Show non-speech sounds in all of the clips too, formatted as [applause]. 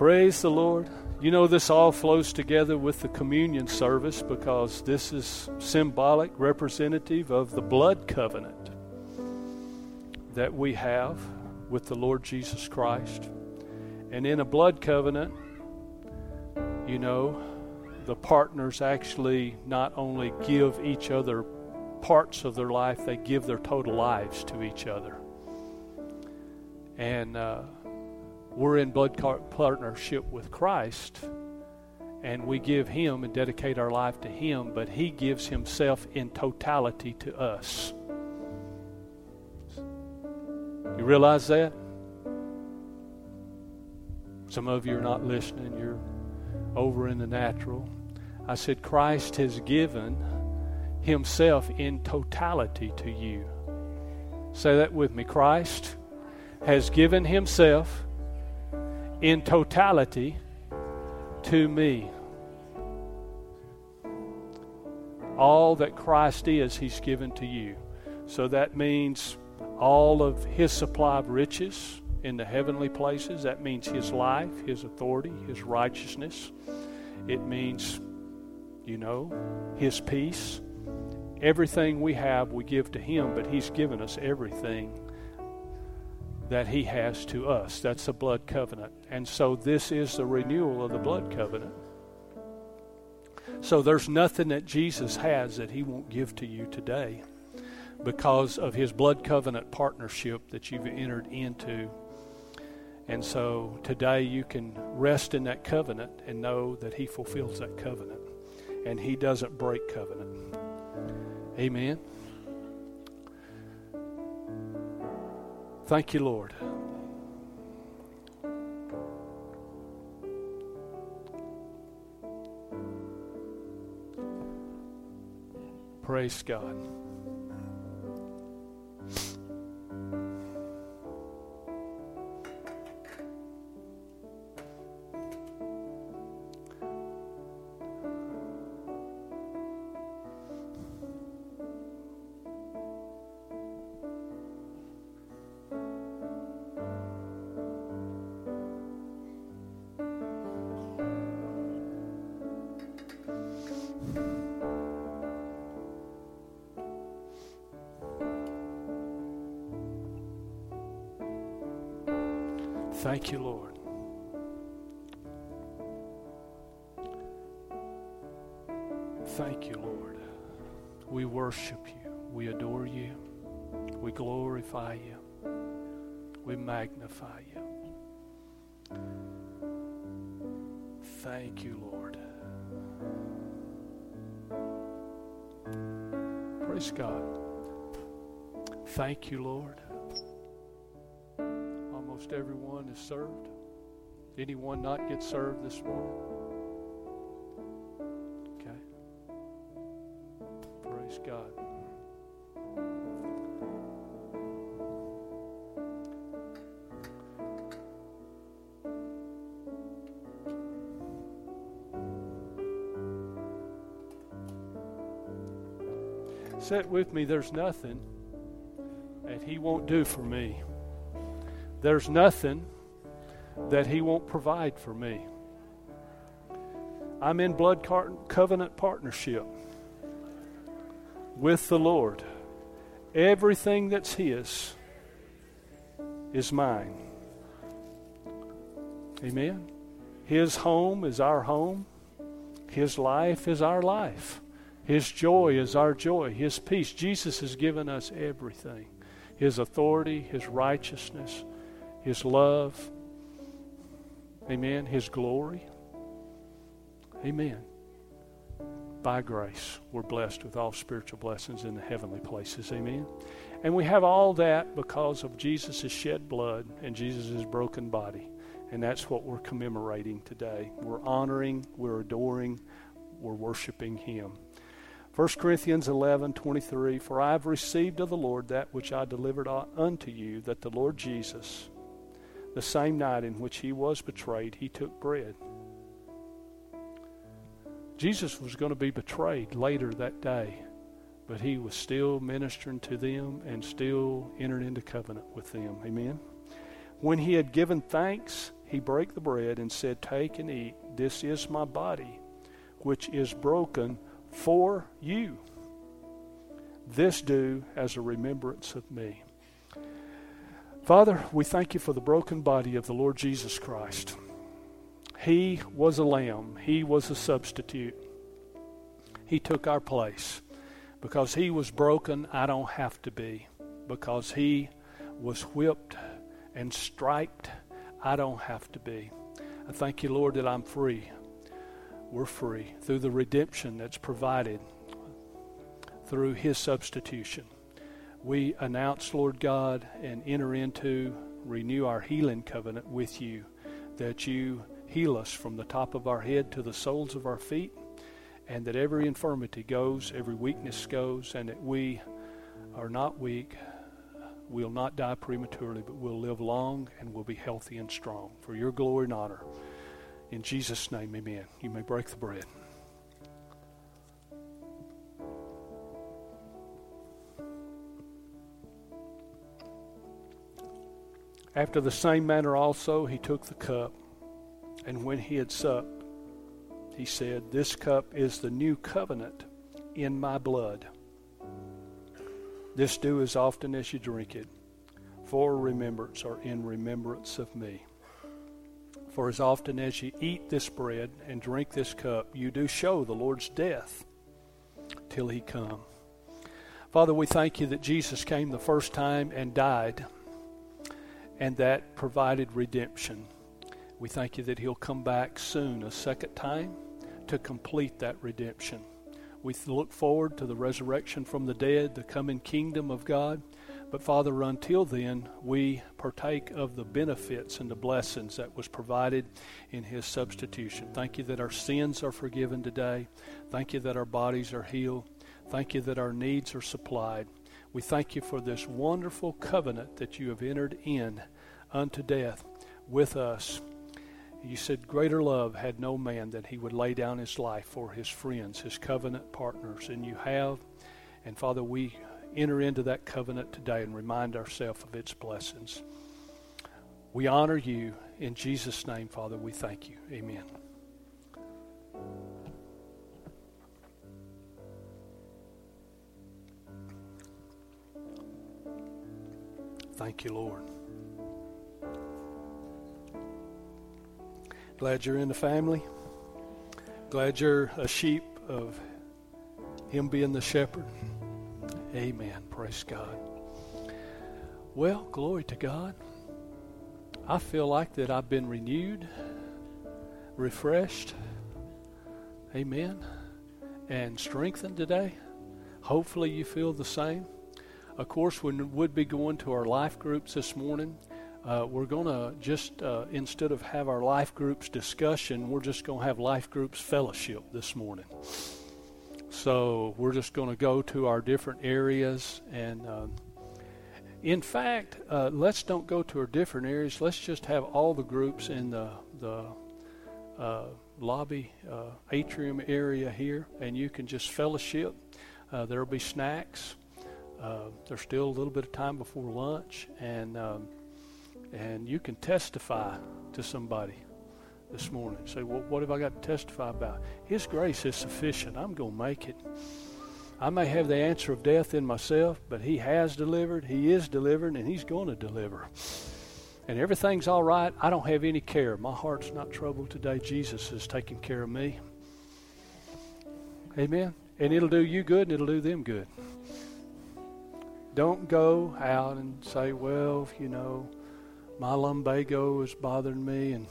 Praise the Lord. You know, this all flows together with the communion service because this is symbolic, representative of the blood covenant that we have with the Lord Jesus Christ. And in a blood covenant, you know, the partners actually not only give each other parts of their life, they give their total lives to each other. And uh, we're in blood partnership with Christ, and we give Him and dedicate our life to Him, but He gives Himself in totality to us. You realize that? Some of you are not listening, you're over in the natural. I said, Christ has given Himself in totality to you. Say that with me. Christ has given Himself in totality to me. All that Christ is, He's given to you. So that means all of His supply of riches in the heavenly places. That means His life, His authority, His righteousness. It means, you know, His peace. Everything we have, we give to Him, but He's given us everything that He has to us. That's a blood covenant. And so this is the renewal of the blood covenant. So there's nothing that Jesus has that He won't give to you today because of His blood covenant partnership that you've entered into. And so today you can rest in that covenant and know that He fulfills that covenant. And He doesn't break covenant. Amen. Thank you, Lord. Praise God. Thank you, Lord. Thank you, Lord. We worship you. We adore you. We glorify you. We magnify you. Thank you, Lord. Praise God. Thank you, Lord almost everyone is served. Anyone not get served this morning? Okay. Praise God. Sit with me, there's nothing that He won't do for me. There's nothing that He won't provide for me. I'm in blood covenant partnership with the Lord. Everything that's His is mine. Amen. His home is our home. His life is our life. His joy is our joy. His peace. Jesus has given us everything His authority, His righteousness, his love. Amen. His glory. Amen. By grace, we're blessed with all spiritual blessings in the heavenly places. Amen. And we have all that because of Jesus' shed blood and Jesus' broken body. And that's what we're commemorating today. We're honoring, we're adoring, we're worshiping Him. 1 Corinthians 11 23 For I have received of the Lord that which I delivered unto you, that the Lord Jesus, the same night in which he was betrayed, he took bread. Jesus was going to be betrayed later that day, but he was still ministering to them and still entered into covenant with them. Amen. When he had given thanks, he brake the bread and said, Take and eat. This is my body, which is broken for you. This do as a remembrance of me. Father, we thank you for the broken body of the Lord Jesus Christ. He was a lamb, He was a substitute. He took our place. Because He was broken, I don't have to be. Because He was whipped and striped, I don't have to be. I thank you, Lord, that I'm free. We're free through the redemption that's provided through His substitution. We announce, Lord God, and enter into, renew our healing covenant with you, that you heal us from the top of our head to the soles of our feet, and that every infirmity goes, every weakness goes, and that we are not weak, we'll not die prematurely, but we'll live long and we'll be healthy and strong. For your glory and honor. In Jesus' name, amen. You may break the bread. After the same manner also he took the cup, and when he had supped, he said, This cup is the new covenant in my blood. This do as often as you drink it, for remembrance or in remembrance of me. For as often as you eat this bread and drink this cup, you do show the Lord's death till he come. Father, we thank you that Jesus came the first time and died, and that provided redemption. We thank you that he'll come back soon, a second time, to complete that redemption. We look forward to the resurrection from the dead, the coming kingdom of God. But Father, until then, we partake of the benefits and the blessings that was provided in His substitution. Thank you that our sins are forgiven today. Thank you that our bodies are healed. Thank you that our needs are supplied. We thank you for this wonderful covenant that you have entered in unto death with us. You said, Greater love had no man than he would lay down his life for his friends, his covenant partners. And you have. And Father, we enter into that covenant today and remind ourselves of its blessings. We honor you. In Jesus' name, Father, we thank you. Amen. Thank you, Lord. Glad you're in the family. Glad you're a sheep of Him being the shepherd. Amen. Praise God. Well, glory to God. I feel like that I've been renewed, refreshed. Amen. And strengthened today. Hopefully, you feel the same. Of course, we would be going to our life groups this morning. Uh, we're going to just, uh, instead of have our life groups discussion, we're just going to have life groups fellowship this morning. So we're just going to go to our different areas. And uh, in fact, uh, let's don't go to our different areas. Let's just have all the groups in the, the uh, lobby uh, atrium area here, and you can just fellowship. there'll be snacks. There's still a little bit of time before lunch. And. Um, and you can testify to somebody this morning. Say, well, what have I got to testify about? His grace is sufficient. I'm going to make it. I may have the answer of death in myself, but He has delivered, He is delivered, and He's going to deliver. And everything's all right. I don't have any care. My heart's not troubled today. Jesus is taking care of me. Amen. And it'll do you good and it'll do them good. Don't go out and say, well, you know, my lumbago is bothering me, and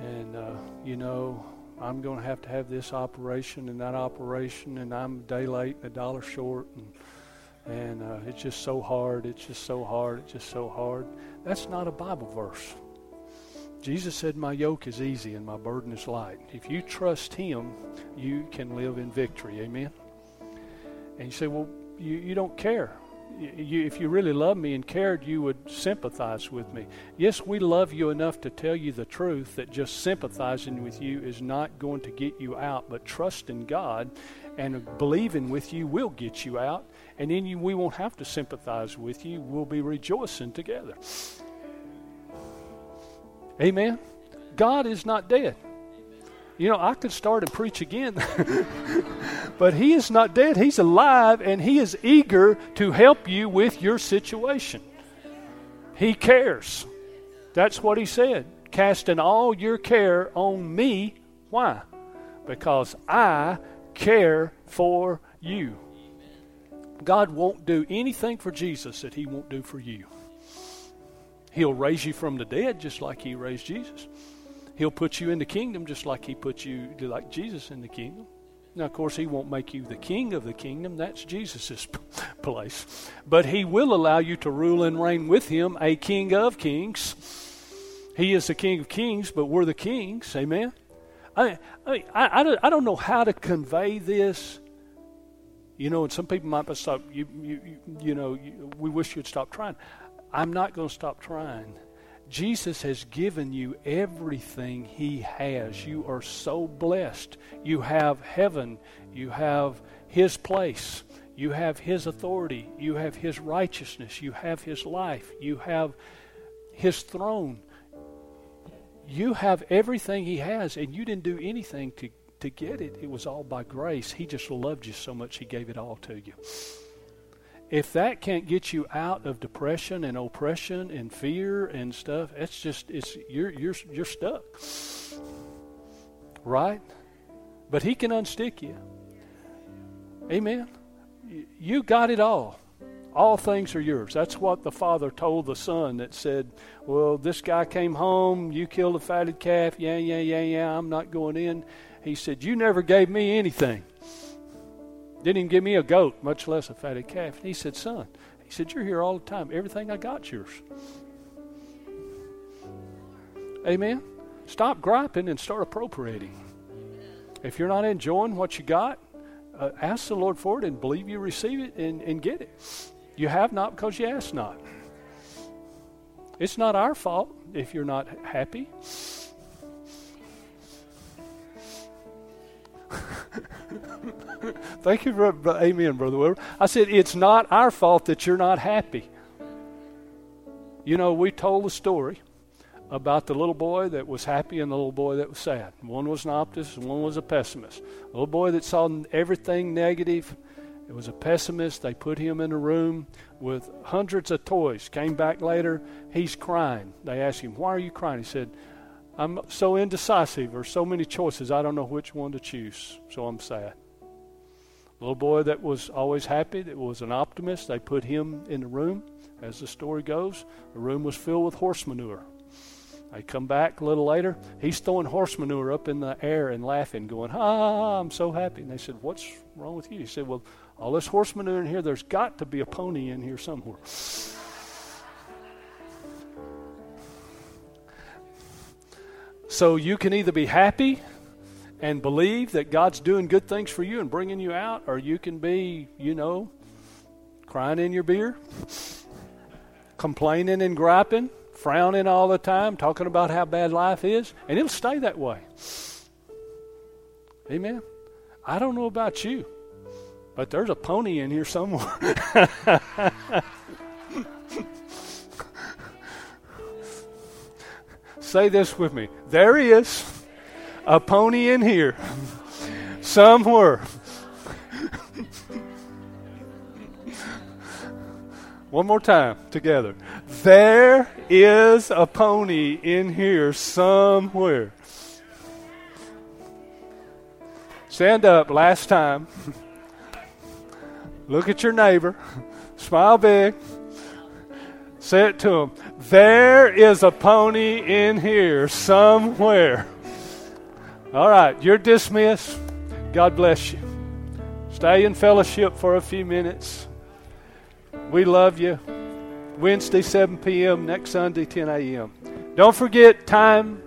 and uh, you know I'm going to have to have this operation and that operation, and I'm a day late and a dollar short, and and uh, it's just so hard. It's just so hard. It's just so hard. That's not a Bible verse. Jesus said, My yoke is easy and my burden is light. If you trust Him, you can live in victory. Amen? And you say, Well, you, you don't care you, if you really loved me and cared, you would sympathize with me. Yes, we love you enough to tell you the truth that just sympathizing with you is not going to get you out, but trusting God and believing with you will get you out. And then you, we won't have to sympathize with you. We'll be rejoicing together. Amen. God is not dead. You know, I could start and preach again, [laughs] but He is not dead. He's alive and He is eager to help you with your situation. He cares. That's what He said. Casting all your care on me. Why? Because I care for you. God won't do anything for Jesus that He won't do for you. He'll raise you from the dead just like He raised Jesus. He'll put you in the kingdom just like He put you, like Jesus in the kingdom. Now, of course, He won't make you the king of the kingdom. That's Jesus' [laughs] place. But He will allow you to rule and reign with Him, a King of kings. He is the King of kings, but we're the kings. Amen? I, I, I, I don't know how to convey this. You know, and some people might stop. You, you, you, know, you, we wish you'd stop trying. I'm not going to stop trying. Jesus has given you everything He has. You are so blessed. You have heaven. You have His place. You have His authority. You have His righteousness. You have His life. You have His throne. You have everything He has, and you didn't do anything to, to get it. It was all by grace. He just loved you so much, He gave it all to you if that can't get you out of depression and oppression and fear and stuff, it's just it's you're you're you're stuck. Right? But he can unstick you. Amen. You got it all. All things are yours. That's what the father told the son that said, Well, this guy came home, you killed a fatted calf, yeah, yeah, yeah, yeah, I'm not going in. He said, You never gave me anything. Didn't even give me a goat, much less a fatted calf. And he said, Son, he said, You're here all the time. Everything I got's yours. Amen. Stop griping and start appropriating. If you're not enjoying what you got, uh, ask the Lord for it and believe you receive it and, and get it. You have not because you ask not. It's not our fault if you're not happy. [laughs] Thank you for amen, Brother. I said, it's not our fault that you're not happy. You know, we told the story about the little boy that was happy and the little boy that was sad. One was an optimist and one was a pessimist. The little boy that saw everything negative, it was a pessimist. They put him in a room with hundreds of toys. Came back later, he's crying. They asked him, Why are you crying? He said, I'm so indecisive or so many choices, I don't know which one to choose, so I'm sad. Little boy that was always happy, that was an optimist, they put him in the room. As the story goes, the room was filled with horse manure. They come back a little later, he's throwing horse manure up in the air and laughing, going, Ah, I'm so happy. And they said, What's wrong with you? He said, Well, all this horse manure in here, there's got to be a pony in here somewhere. So you can either be happy and believe that God's doing good things for you and bringing you out, or you can be, you know, crying in your beer, complaining and griping, frowning all the time, talking about how bad life is, and it'll stay that way. Amen. I don't know about you, but there's a pony in here somewhere. [laughs] Say this with me. There is a pony in here somewhere. One more time together. There is a pony in here somewhere. Stand up last time. Look at your neighbor. Smile big. Say it to him. There is a pony in here somewhere. All right, you're dismissed. God bless you. Stay in fellowship for a few minutes. We love you. Wednesday, 7 p.m., next Sunday, 10 a.m. Don't forget time